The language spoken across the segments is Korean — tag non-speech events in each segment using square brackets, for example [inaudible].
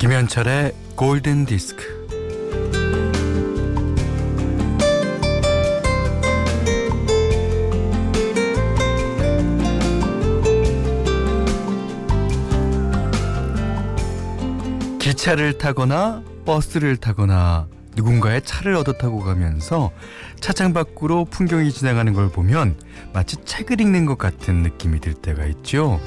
김현철의 골든 디스크. 기차를 타거나 버스를 타거나 누군가의 차를 얻어 타고 가면서 차창 밖으로 풍경이 지나가는 걸 보면 마치 책을 읽는 것 같은 느낌이 들 때가 있죠.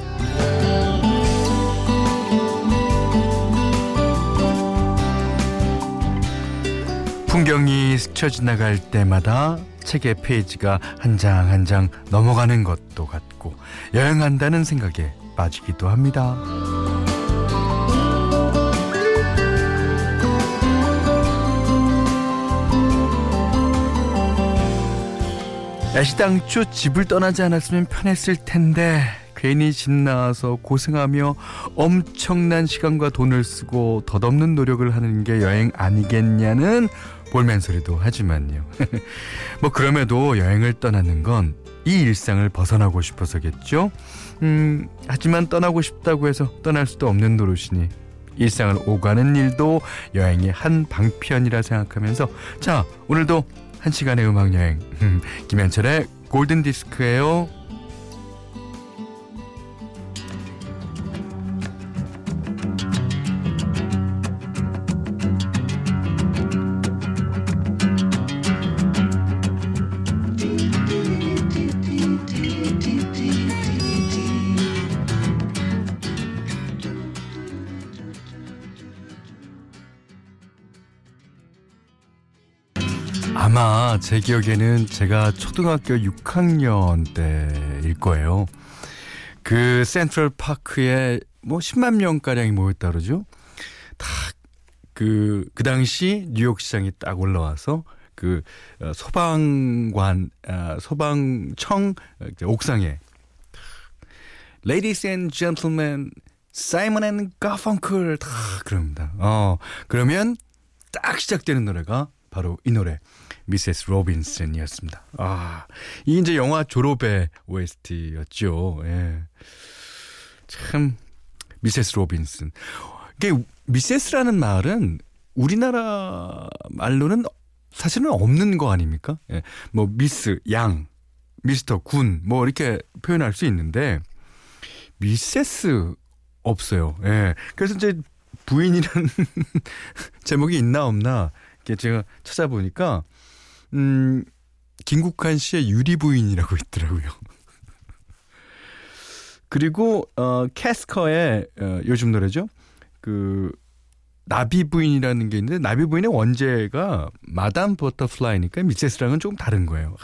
풍경이 스쳐 지나갈 때마다 책의 페이지가 한 장 한 장 넘어가는 것도 같고 여행한다는 생각에 빠지기도 합니다. 애시당초 집을 떠나지 않았으면 편했을 텐데 괜히 집 나와서 고생하며 엄청난 시간과 돈을 쓰고 덧없는 노력을 하는 게 여행 아니겠냐는 볼멘 소리도 하지만요. [laughs] 뭐 그럼에도 여행을 떠나는 건 이 일상을 벗어나고 싶어서겠죠. 음, 하지만 떠나고 싶다고 해서 떠날 수도 없는 노릇이니 일상을 오가는 일도 여행의 한 방편이라 생각하면서 자 오늘도 한 시간의 음악 여행 [laughs] 김현철의 골든 디스크예요. 제 기억에는 제가 초등학교 6학년 때일 거예요. 그 센트럴 파크에 뭐 10만 명 가량이 모였다 그러죠. 딱 그, 그 당시 뉴욕 시장이 딱 올라와서 그 어, 소방관, 아, 소방청 옥상에 Ladies and gentlemen, Simon and Garfunkel 다 그럽니다. 어, 그러면 딱 시작되는 노래가 바로 이 노래 미세스 로빈슨이었습니다. 아, 이 이제 영화 졸업의 OST였죠. 예. 참 미세스 로빈슨. 이게 미세스라는 말은 우리나라 말로는 사실은 없는 거 아닙니까? 예. 뭐 미스, 양, 미스터, 군, 뭐 이렇게 표현할 수 있는데 미세스 없어요. 예. 그래서 이제 부인이라는 [laughs] 제목이 있나 없나 이렇게 제가 찾아보니까 음 김국환 씨의 유리 부인이라고 있더라고요. [laughs] 그리고 어 캐스커의 어, 요즘 노래죠. 그 나비 부인이라는 게 있는데 나비 부인의 원제가 마담 버터플라이니까 미세스랑은 조금 다른 거예요.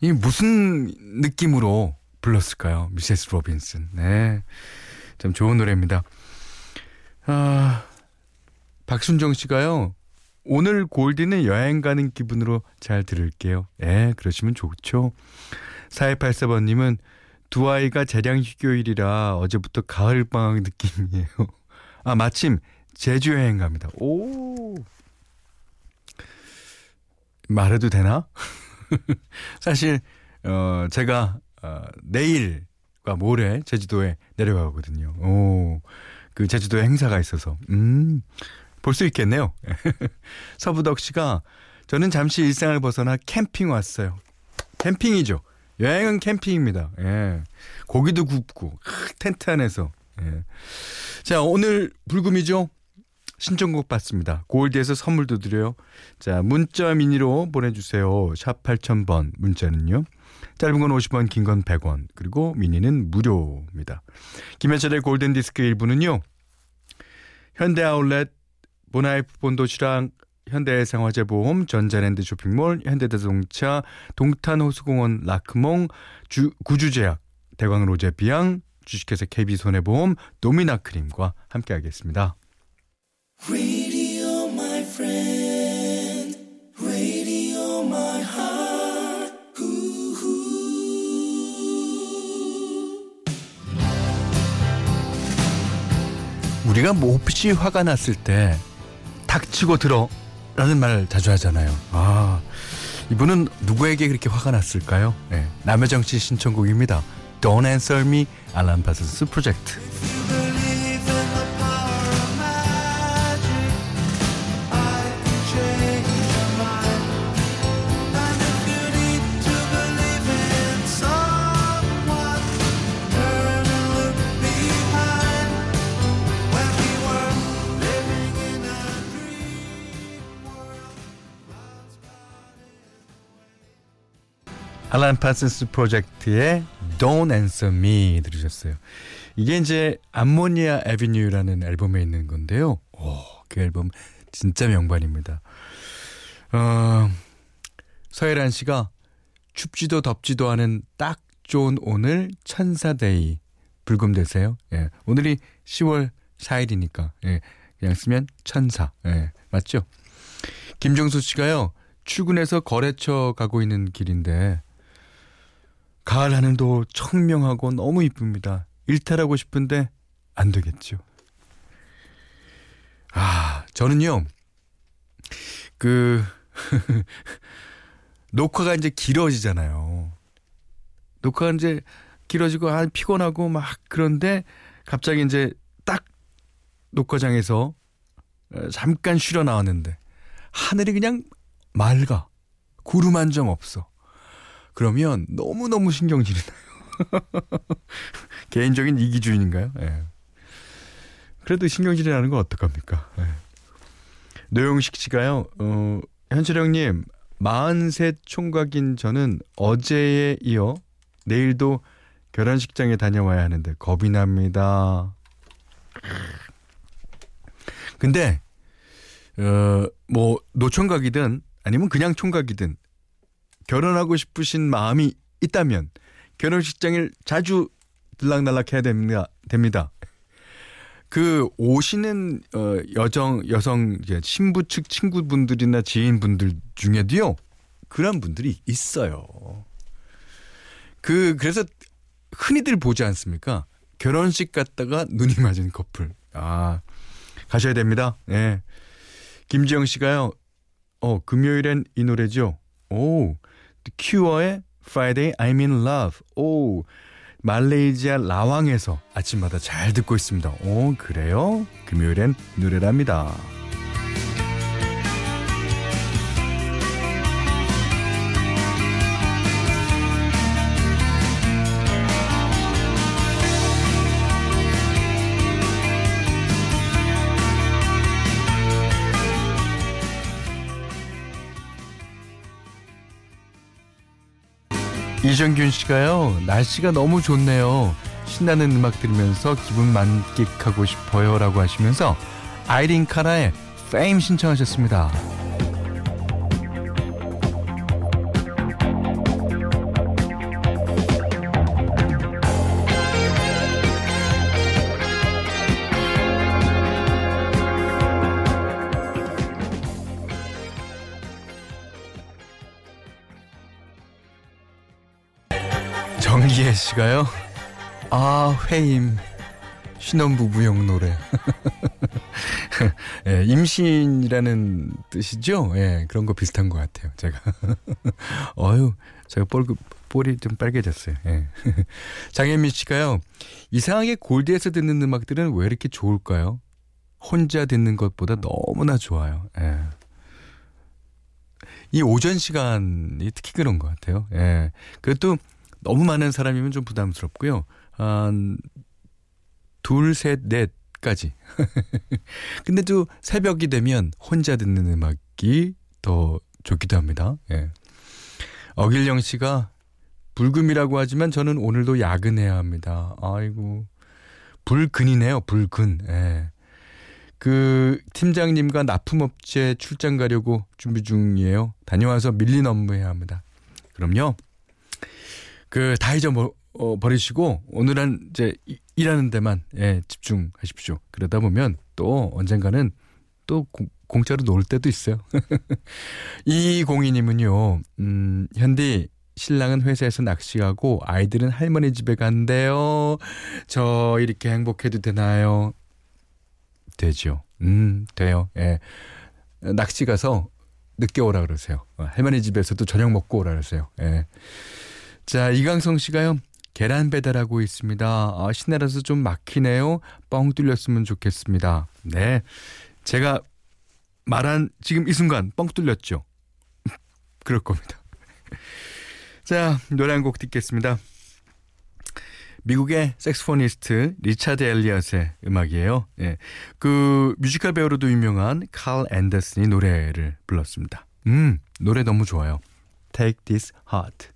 이 무슨 느낌으로 불렀을까요? 미세스 로빈슨. 네. 참 좋은 노래입니다. 아, 박순정 씨가요. 오늘 골디는 여행 가는 기분으로 잘 들을게요. 예, 그러시면 좋죠. 4284번님은 두 아이가 재량 휴교일이라 어제부터 가을 방학 느낌이에요. [laughs] 아, 마침 제주 여행 갑니다. 오. 말해도 되나? [laughs] 사실, 어, 제가, 어, 내일과 모레 제주도에 내려가거든요. 오. 그 제주도에 행사가 있어서. 음. 볼 수 있겠네요. [laughs] 서부덕 씨가 저는 잠시 일상을 벗어나 캠핑 왔어요. 캠핑이죠. 여행은 캠핑입니다. 예. 고기도 굽고 텐트 안에서. 예. 자 오늘 불금이죠. 신청곡 받습니다. 골드에서 선물도 드려요. 자 문자 미니로 보내주세요. 샵 8000번 문자는요. 짧은 건 50원 긴 건 100원 그리고 미니는 무료입니다. 김현철의 골든디스크 1부는요. 현대아울렛 모나이프 본도시락 현대생활재보험, 전자랜드 쇼핑몰, 현대자동차, 동탄호수공원 라크몽, 주, 구주제약, 대광로제비앙, 주식회사 KB손해보험, 노미나크림과 함께하겠습니다. 우리가 몹시 화가 났을 때 닥치고 들어 라는 말 자주 하잖아요. 아, 이분은 누구에게 그렇게 화가 났을까요? 네, 남여정 씨 신청곡입니다. Don't Answer Me, 알람 파스스 프로젝트. 알란 파슨스 프로젝트의 Don't Answer Me 들으셨어요. 이게 이제 암모니아 에비뉴라는 앨범에 있는 건데요. 오, 그 앨범 진짜 명반입니다. 어, 서혜란 씨가 춥지도 덥지도 않은 딱 좋은 오늘 천사데이 불금 되세요. 예. 오늘이 10월 4일이니까 예. 그냥 쓰면 천사. 예. 맞죠? 김정수 씨가요. 출근해서 거래처 가고 있는 길인데 가을 하늘도 청명하고 너무 이쁩니다. 일탈하고 싶은데 안 되겠죠. 아, 저는요. 그 [laughs] 녹화가 이제 길어지잖아요. 녹화가 이제 길어지고 아 피곤하고 막 그런데 갑자기 이제 딱 녹화장에서 어, 잠깐 쉬러 나왔는데 하늘이 그냥 맑아. 구름 한 점 없어. 그러면 너무너무 신경질이 나요. [laughs] 개인적인 이기주의인가요? 예. 그래도 신경질이 나는 건 어떡합니까? 예. 노영식 씨가요, 어, 현철 형님, 43 총각인 저는 어제에 이어 내일도 결혼식장에 다녀와야 하는데 겁이 납니다. 근데, 어, 뭐, 노총각이든 아니면 그냥 총각이든 결혼하고 싶으신 마음이 있다면 결혼식장을 자주 들락날락 해야 됩니다. 됩니다. 그 오시는 어 여정 여성 신부 측 친구분들이나 지인분들 중에도요 그런 분들이 있어요. 그 그래서 흔히들 보지 않습니까? 결혼식 갔다가 눈이 맞은 커플. 아 가셔야 됩니다. 예. 네. 김지영 씨가요. 어 금요일엔 이 노래죠. 오 큐어의 Friday I'm in Love. 오, 말레이시아 라왕에서 아침마다 잘 듣고 있습니다. 오, 그래요? 금요일엔 노래랍니다. 이정균 씨가요. 날씨가 너무 좋네요. 신나는 음악 들으면서 기분 만끽하고 싶어요. 라고 하시면서 아이린 카라의 페임 신청하셨습니다. 씨가요. 아 회임 신혼부부용 노래. [laughs] 예, 임신이라는 뜻이죠. 예, 그런 거 비슷한 것 같아요. 제가. [laughs] 어유, 제가 볼, 볼이 좀 빨개졌어요. 예. [laughs] 장현미 씨가요. 이상하게 골드에서 듣는 음악들은 왜 이렇게 좋을까요? 혼자 듣는 것보다 너무나 좋아요. 예. 이 오전 시간이 특히 그런 것 같아요. 예. 그것도 너무 많은 사람이면 좀 부담스럽고요. 한 둘, 셋, 넷까지. [laughs] 근데 또 새벽이 되면 혼자 듣는 음악이 더 좋기도 합니다. 예. 어길령 씨가 불금이라고 하지만 저는 오늘도 야근해야 합니다. 아이고. 불근이네요, 불근. 예. 그 팀장님과 납품업체 출장 가려고 준비 중이에요. 다녀와서 밀린 업무 해야 합니다. 그럼요. 그 다 잊어 어, 버리시고 오늘은 이제 일하는 데만 예, 집중하십시오. 그러다 보면 또 언젠가는 또 공, 공짜로 놀 때도 있어요. [laughs] 이공이님은요, 음, 현디 신랑은 회사에서 낚시하고 아이들은 할머니 집에 간대요. 저 이렇게 행복해도 되나요? 되죠. 음, 돼요. 예. 낚시 가서 늦게 오라 그러세요. 어, 할머니 집에서도 저녁 먹고 오라 그러세요. 예. 자, 이강성 씨가요. 계란 배달하고 있습니다. 아, 시내라서 좀 막히네요. 뻥 뚫렸으면 좋겠습니다. 네. 제가 말한 지금 이 순간 뻥 뚫렸죠. [laughs] 그럴 겁니다. [laughs] 자, 노래 한 곡 듣겠습니다. 미국의 saxophonist 리차드 엘리엇의 음악이에요. 예. 그 뮤지컬 배우로도 유명한 칼 앤더슨이 노래를 불렀습니다. 음, 노래 너무 좋아요. Take this heart.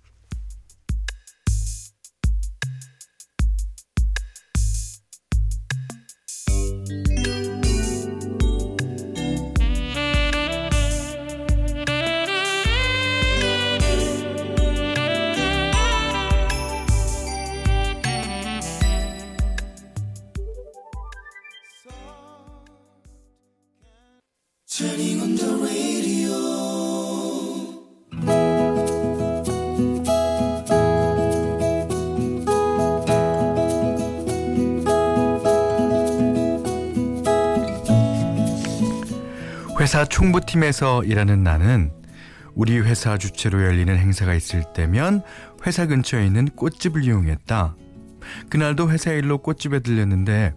회사 총무팀에서 일하는 나는 우리 회사 주최로 열리는 행사가 있을 때면 회사 근처에 있는 꽃집을 이용했다. 그날도 회사 일로 꽃집에 들렸는데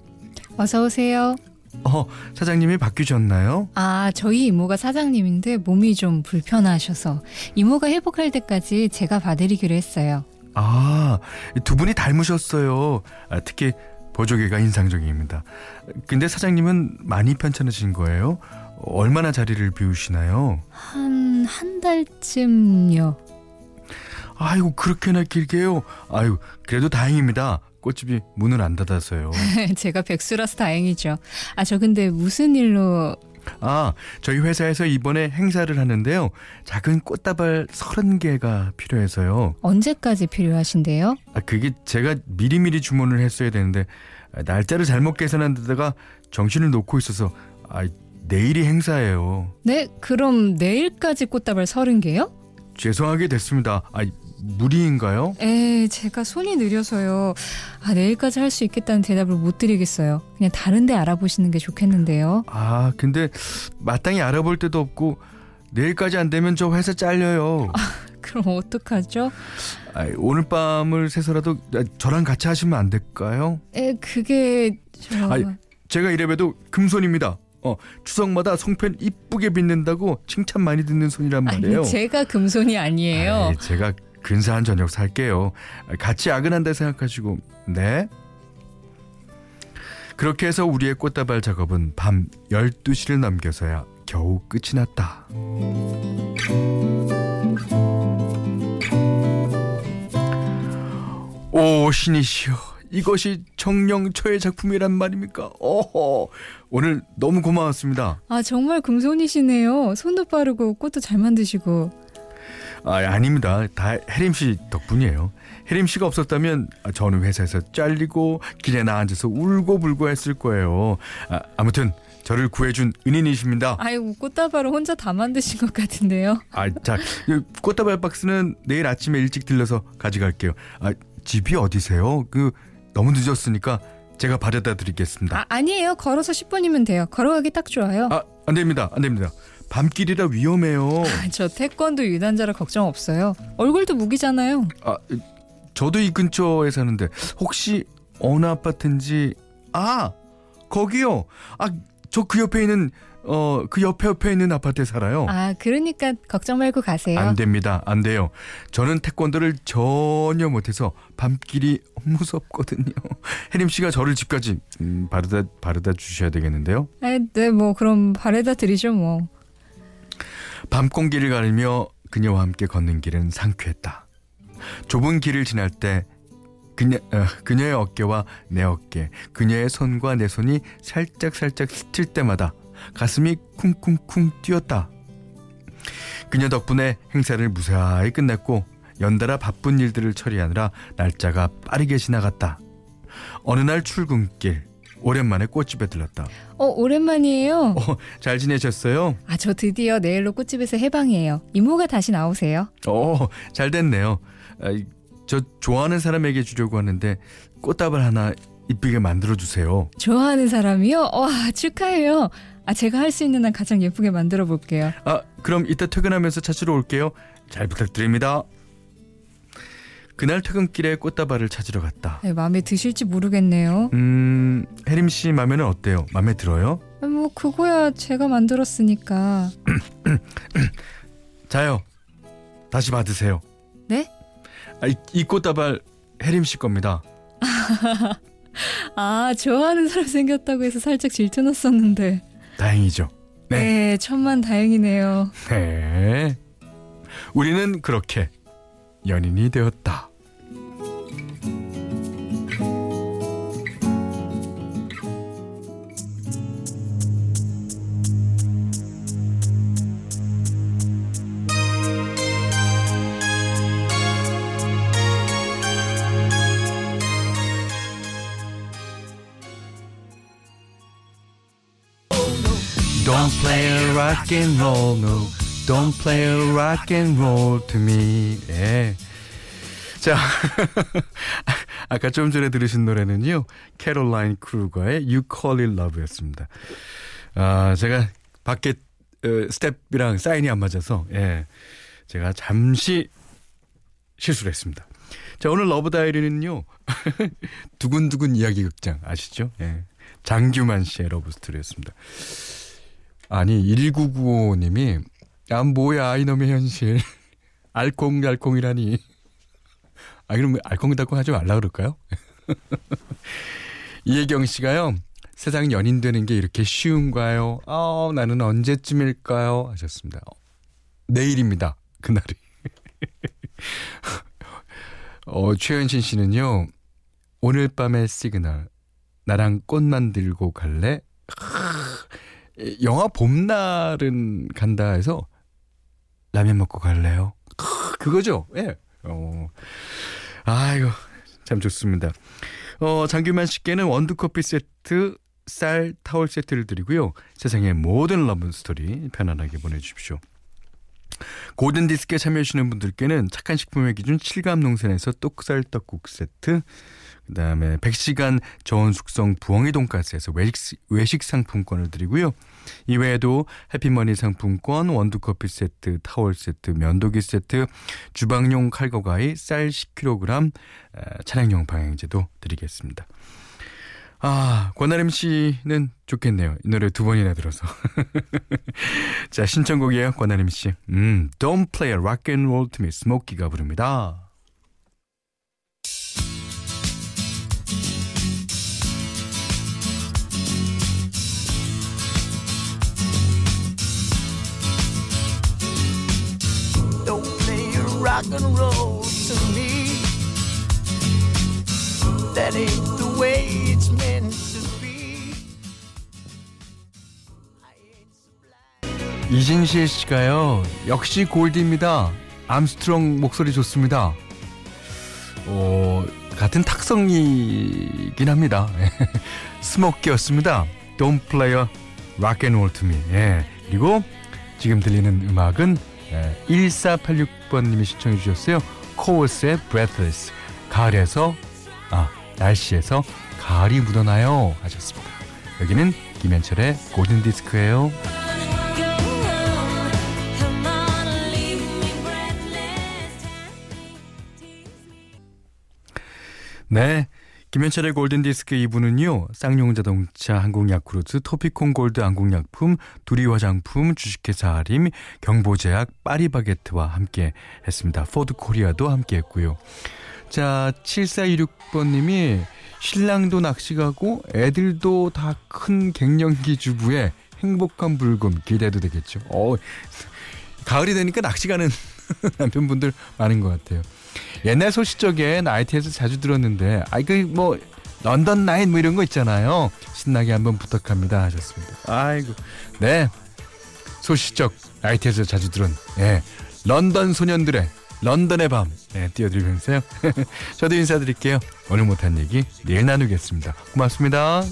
어서 오세요. 어, 사장님이 바뀌셨나요? 아, 저희 이모가 사장님인데 몸이 좀 불편하셔서 이모가 회복할 때까지 제가 봐드리기로 했어요. 아, 두 분이 닮으셨어요. 아, 특히 보조개가 인상적입니다. 근데 사장님은 많이 편찮으신 거예요? 얼마나 자리를 비우시나요? 한, 한 달쯤요. 아이고, 그렇게나 길게요? 아유, 그래도 다행입니다. 꽃집이 문을 안 닫아서요. [laughs] 제가 백수라서 다행이죠. 아, 저 근데 무슨 일로. 아, 저희 회사에서 이번에 행사를 하는데요. 작은 꽃다발 30개가 필요해서요. 언제까지 필요하신데요? 아, 그게 제가 미리미리 주문을 했어야 되는데, 날짜를 잘못 계산한 데다가 정신을 놓고 있어서, 아, 내일이 행사예요. 네, 그럼 내일까지 꽃다발 30개요? 죄송하게 됐습니다. 아, 무리인가요? 에, 제가 손이 느려서요. 아, 내일까지 할 수 있겠다는 대답을 못 드리겠어요. 그냥 다른 데 알아보시는 게 좋겠는데요. 아, 근데 마땅히 알아볼 데도 없고 내일까지 안 되면 저 회사 잘려요. 아, 그럼 어떡하죠? 아, 오늘 밤을 새서라도 저랑 같이 하시면 안 될까요? 에, 그게 저... 아, 제가 이래봬도 금손입니다. 어, 추석마다 송편 이쁘게 빚는다고 칭찬 많이 듣는 손이란 말이에요. 아니, 제가 금손이 아니에요. 아이, 제가 근사한 저녁 살게요. 같이 야근한다 생각하시고 네. 그렇게 해서 우리의 꽃다발 작업은 밤 12시를 넘겨서야 겨우 끝이 났다. 오 신이시여 이것이 정령초의 작품이란 말입니까? 어허 오늘 너무 고마웠습니다. 아 정말 금손이시네요. 손도 빠르고 꽃도 잘 만드시고. 아 아닙니다. 다 혜림 씨 덕분이에요. 혜림 씨가 없었다면 저는 회사에서 잘리고 길에 나 앉아서 울고 불고 했을 거예요. 아, 아무튼 저를 구해준 은인이십니다. 아이고 꽃다발을 혼자 다 만드신 것 같은데요. 아, 자 꽃다발 박스는 내일 아침에 일찍 들려서 가져갈게요. 아, 집이 어디세요? 그 너무 늦었으니까 제가 바래다 드리겠습니다. 아, 아니에요. 걸어서 10분이면 돼요. 걸어가기 딱 좋아요. 아, 안 됩니다. 안 됩니다. 밤길이라 위험해요. 아, 저 태권도 유단자라 걱정 없어요. 얼굴도 무기잖아요. 아, 저도 이 근처에 사는데 혹시 어느 아파트인지 아 거기요. 아 저 그 옆에 있는 어 그 옆에 옆에 있는 아파트에 살아요. 아 그러니까 걱정 말고 가세요. 안 됩니다. 안 돼요. 저는 태권도를 전혀 못해서 밤길이 무섭거든요. [laughs] 혜림 씨가 저를 집까지 음, 바르다 바르다 주셔야 되겠는데요. 아, 네, 뭐 그럼 바래다 드리죠 뭐. 밤 공기를 가르며 그녀와 함께 걷는 길은 상쾌했다. 좁은 길을 지날 때 그녀, 어, 그녀의 어깨와 내 어깨, 그녀의 손과 내 손이 살짝살짝 스칠 때마다 가슴이 쿵쿵쿵 뛰었다. 그녀 덕분에 행사를 무사히 끝냈고 연달아 바쁜 일들을 처리하느라 날짜가 빠르게 지나갔다. 어느 날 출근길 오랜만에 꽃집에 들렀다. 어, 오랜만이에요. 어, 잘 지내셨어요? 아, 저 드디어 내일로 꽃집에서 해방이에요. 이모가 다시 나오세요. 어, 잘 됐네요. 아, 저 좋아하는 사람에게 주려고 하는데 꽃다발 하나 이쁘게 만들어 주세요. 좋아하는 사람이요? 와, 축하해요. 아, 제가 할 수 있는 한 가장 예쁘게 만들어 볼게요. 아, 그럼 이따 퇴근하면서 찾으러 올게요. 잘 부탁드립니다. 그날 퇴근길에 꽃다발을 찾으러 갔다. 네, 마음에 드실지 모르겠네요. 음, 혜림 씨 마음에는 어때요? 마음에 들어요? 아, 뭐 그거야 제가 만들었으니까. [clears throat] 자요. 다시 받으세요. 네? 아, 이, 이 꽃다발 혜림 씨 겁니다. [laughs] 아, 좋아하는 사람 생겼다고 해서 살짝 질투 났었는데. 다행이죠. 네. 네, 천만 다행이네요. 네. 우리는 그렇게 연인이 되었다. Rock and roll, no. Don't play rock and roll to me. 예. 자, [laughs] 아까 좀 전에 들으신 노래는요, 캐롤라인 크루거의 You Call It Love였습니다. 아, 제가 밖에 어, 스텝이랑 사인이 안 맞아서, 예, 제가 잠시 실수를 했습니다. 자, 오늘 러브 다이어리는요, [laughs] 두근두근 이야기 극장 아시죠? 예. 장규만 씨의 러브 스토리였습니다. 아니, 1995님이, 야, 뭐야, 이놈의 현실. [laughs] 알콩달콩이라니. 아, 그럼 알콩달콩 하지 말라 그럴까요? [laughs] 이혜경 씨가요, 세상 연인 되는 게 이렇게 쉬운가요? 아, 나는 언제쯤일까요? 하셨습니다. 내일입니다. 그날이. [laughs] 어, 최현신 씨는요, 오늘 밤의 시그널, 나랑 꽃 만들고 갈래? 영화 봄날은 간다 해서 라면 먹고 갈래요? 그거죠? 예. 어. 아이고, 참 좋습니다. 어, 장규만 씨께는 원두커피 세트, 쌀, 타월 세트를 드리고요. 세상의 모든 러브 스토리 편안하게 보내주십시오. 골든디스크에 참여하시는 분들께는 착한 식품의 기준 칠갑농산에서 똑살 떡국 세트, 그 다음에 100시간 저온 숙성 부엉이 돈가스에서 외식, 외식 상품권을 드리고요. 이외에도 해피머니 상품권, 원두 커피 세트, 타월 세트, 면도기 세트, 주방용 칼과 가위, 쌀 10kg, 차량용 방향제도 드리겠습니다. 아, 권아림 씨는 좋겠네요. 이 노래 두 번이나 들어서. [laughs] 자, 신청곡이에요. 권아림 씨. 음, Don't Play a Rock and Roll to Me, 스모키가 부릅니다. Rock and roll to me. That ain't the way it's meant to be. 이진실 씨가요. 역시 골디입니다. 암스트롱 목소리 좋습니다. 어, 같은 탁성이긴 합니다. 스모키였습니다. Don't play a rock and roll to me. 예. 그리고 지금 들리는 음악은 1486번님이 신청해 주셨어요. 코어스의 Breathless. 가을에서 아 날씨에서 가을이 묻어나요 하셨습니다. 여기는 김현철의 골든 디스크예요. 네. 김현철의 골든디스크 2부는요. 쌍용자동차, 한국야쿠르트, 토피콘 골드 한국약품, 두리 화장품, 주식회사 아림, 경보제약, 파리바게트와 함께 했습니다. 포드코리아도 함께 했고요. 자, 7426번님이 신랑도 낚시 가고 애들도 다 큰 갱년기 주부에 행복한 불금 기대도 되겠죠. 어, 가을이 되니까 낚시 가는 [laughs] 남편분들 많은 것 같아요. 옛날 소시적엔 IT에서 자주 들었는데, 아이, 그, 뭐, 런던 나인 뭐 이런 거 있잖아요. 신나게 한번 부탁합니다. 하셨습니다. 아이고. 네. 소시적 IT에서 자주 들은, 예. 런던 소년들의 런던의 밤. 네, 띄워드리면서요. [laughs] 저도 인사드릴게요. 오늘 못한 얘기 내일 나누겠습니다. 고맙습니다.